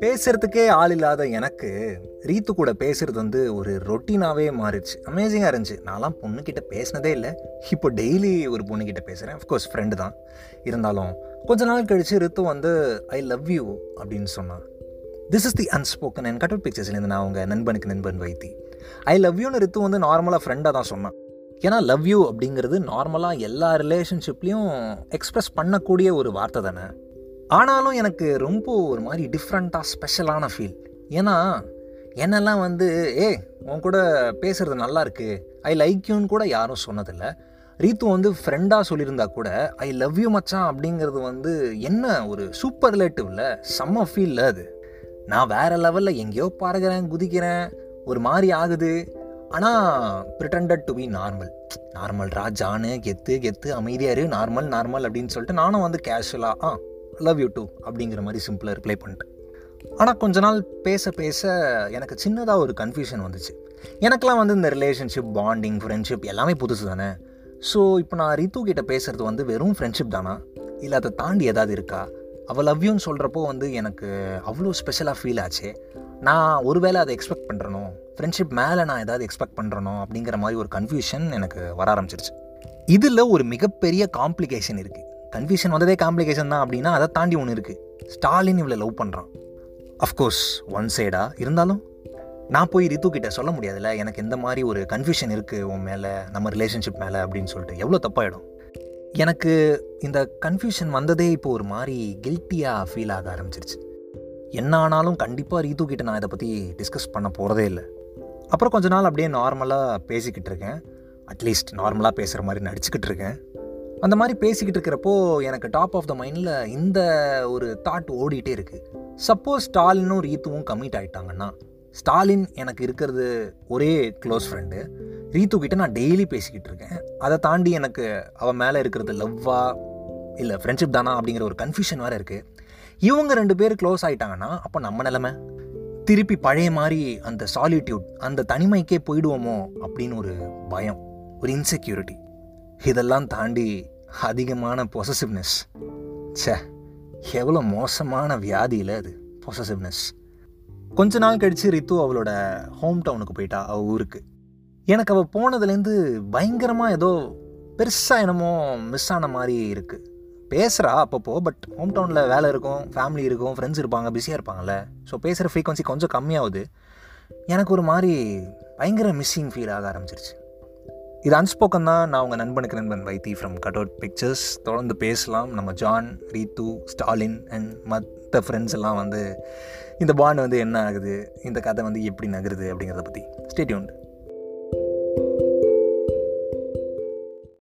பேசுறதுக்கே ஆள் இல்லாத எனக்கு ரீத்து கூட பேசுறது வந்து ஒரு ரொட்டீனாகவே மாறிடுச்சு. அமேசிங்காக இருந்துச்சு. நான்லாம் பொண்ணுக்கிட்ட பேசினதே இல்லை. இப்போ டெய்லி ஒரு பொண்ணுக்கிட்ட பேசுகிறேன் அஃப்கோர்ஸ் ஃப்ரெண்டு தான். இருந்தாலும் கொஞ்ச நாள் கழித்து ரித்து வந்து ஐ லவ் யூ அப்படின்னு சொன்னான். This is the unspoken and cut பிக்சர்ஸ்லேருந்து நான் அவங்க நண்பனுக்கு நண்பன் வைத்தி. ஐ லவ் யூன்னு ரித்து வந்து நார்மலாக ஃப்ரெண்டாக தான் சொன்னான். ஏன்னா லவ் யூ அப்படிங்கிறது நார்மலாக எல்லா ரிலேஷன்ஷிப்லேயும் எக்ஸ்ப்ரெஸ் பண்ணக்கூடிய ஒரு வார்த்தை தானே? ஆனாலும் எனக்கு ரொம்ப ஒரு மாதிரி டிஃப்ரெண்ட்டாக ஸ்பெஷலான ஃபீல் ஏன்னா என்னெல்லாம் வந்து ஏ உன் கூட பேசுகிறது நல்லா இருக்கு. ஐ லைக் யூன்னு கூட யாரும் சொன்னதில்லை. ரீத்து வந்து ஃப்ரெண்டாக சொல்லியிருந்தா கூட ஐ லவ் யூ மச்சான் அப்படிங்கிறது வந்து என்ன ஒரு சூப்பர் ரிலேட்டிவ்ல செம்ம ஃபீலில் அது. நான் வேறு லெவலில் எங்கேயோ பறகுறேன் குதிக்கிறேன் ஒரு மாதிரி ஆகுது. ஆனால் pretended to be normal normal ராஜானு கெத்து கெத்து அமைதியாரு நார்மல் நார்மல் அப்படின்னு சொல்லிட்டு நானும் வந்து கேஷுவலாக ஆ லவ் யூ டூ அப்படிங்கிற மாதிரி சிம்பிளாக ரிப்ளை பண்ணிட்டேன். ஆனால் கொஞ்ச நாள் பேச பேச எனக்கு சின்னதாக ஒரு கன்ஃபியூஷன் வந்துச்சு. எனக்கெலாம் வந்து இந்த ரிலேஷன்ஷிப் பாண்டிங் ஃப்ரெண்ட்ஷிப் எல்லாமே புதுசு தானே. ஸோ இப்போ நான் ரித்து கிட்ட பேசுகிறது வந்து வெறும் ஃப்ரெண்ட்ஷிப் தானா? இல்லை அதை தாண்டி ஏதாவது இருக்கா? அவள் லவ் யூன்னு சொல்கிறப்போ வந்து எனக்கு அவ்வளோ ஸ்பெஷலாக ஃபீல் ஆச்சு. நான் ஒருவேளை அதை எக்ஸ்பெக்ட் பண்ணுறனோ ஃப்ரெண்ட்ஷிப் மேலே நான் ஏதாவது எக்ஸ்பெக்ட் பண்ணுறனோ அப்படிங்கிற மாதிரி ஒரு கன்ஃபியூஷன் எனக்கு வர ஆரம்பிச்சிருச்சு. இதில் ஒரு மிகப்பெரிய காம்ப்ளிகேஷன் இருக்குது கன்ஃபியூஷன் வந்ததே காம்ப்ளிகேஷன் தான் அப்படின்னா அதை தாண்டி ஒன்று இருக்குது ஸ்டாலின் இவளை லவ் பண்ணுறான் அஃப்கோர்ஸ் ஒன் சைடாக இருந்தாலும் நான் போய் ரித்து கிட்ட சொல்ல முடியாதுல்ல. எனக்கு எந்த மாதிரி ஒரு கன்ஃபியூஷன் இருக்குது உன் மேலே நம்ம ரிலேஷன்ஷிப் மேலே அப்படின்னு சொல்லிட்டு. எவ்வளோ தப்பாயிடும். எனக்கு இந்த கன்ஃபியூஷன் வந்ததே இப்போ ஒரு மாதிரி கில்ட்டியாக ஃபீல் ஆக ஆரம்பிச்சிருச்சு. என்ன ஆனாலும் கண்டிப்பாக ரீத்து கிட்ட நான் இதை பற்றி டிஸ்கஸ் பண்ண போகிறதே இல்லை. அப்புறம் கொஞ்ச நாள் அப்படியே நார்மலாக பேசிக்கிட்டு இருக்கேன். அட்லீஸ்ட் நார்மலாக பேசுகிற மாதிரி நடிச்சுக்கிட்டு இருக்கேன். அந்த மாதிரி பேசிக்கிட்டு இருக்கிறப்போ எனக்கு டாப் ஆஃப் த மைண்டில் இந்த ஒரு தாட் ஓடிட்டே இருக்குது சப்போஸ் ஸ்டாலினும் ரீத்துவும் கம்மிட் ஆகிட்டாங்கன்னா ஸ்டாலின் எனக்கு இருக்கிறது ஒரே க்ளோஸ் ஃப்ரெண்டு ரீத்து கிட்ட நான் டெய்லி பேசிக்கிட்டு இருக்கேன். அதை தாண்டி எனக்கு அவன் மேலே இருக்கிறது லவ்வா இல்லை ஃப்ரெண்ட்ஷிப் தானா அப்படிங்கிற ஒரு கன்ஃபியூஷன் வேறு இருக்குது இவங்க ரெண்டு பேர் க்ளோஸ் ஆகிட்டாங்கன்னா அப்போ நம்ம நிலமை? திருப்பி பழைய மாதிரி அந்த சாலிட்யூட் அந்த தனிமைக்கே போயிடுவோமோ அப்படின்னு ஒரு பயம் ஒரு இன்செக்யூரிட்டி இதெல்லாம் தாண்டி அதிகமான பொசசிவ்னஸ் ச்சே எவ்வளோ மோசமான வியாதியில் அது பொசசிவ்னஸ் கொஞ்ச நாள் கழித்து ரித்து அவளோட ஹோம் டவுனுக்கு போயிட்டா அவள் ஊருக்கு. எனக்கு அவள் போனதுலேருந்து பயங்கரமாக ஏதோ பெருசாக என்னமோ மிஸ் ஆன மாதிரி இருக்குது பேசுகிறா அப்பப்போ பட் ஹோம் டவுனில் வேலை இருக்கும் ஃபேமிலி இருக்கும் ஃப்ரெண்ட்ஸ் இருப்பாங்க பிஸியாக இருப்பாங்கல்ல. ஸோ பேசுகிற ஃப்ரீக்வன்சி கொஞ்சம் கம்மியாகுது எனக்கு ஒரு மாதிரி பயங்கர மிஸ்ஸிங் ஃபீல் ஆக ஆரம்பிச்சிருச்சு. இது அன்ஸ்போக்கன் தான். நான் உங்கள் நண்பனுக்கு நண்பன் Vaithi from cut out pictures தொடர்ந்து பேசலாம். நம்ம ஜான் ரீத்து ஸ்டாலின் அண்ட் மற்ற ஃப்ரெண்ட்ஸ் எல்லாம் வந்து இந்த பாண்ட் வந்து என்ன ஆகுது? இந்த கதை வந்து எப்படி நகருது அப்படிங்கிறத பற்றி Thank you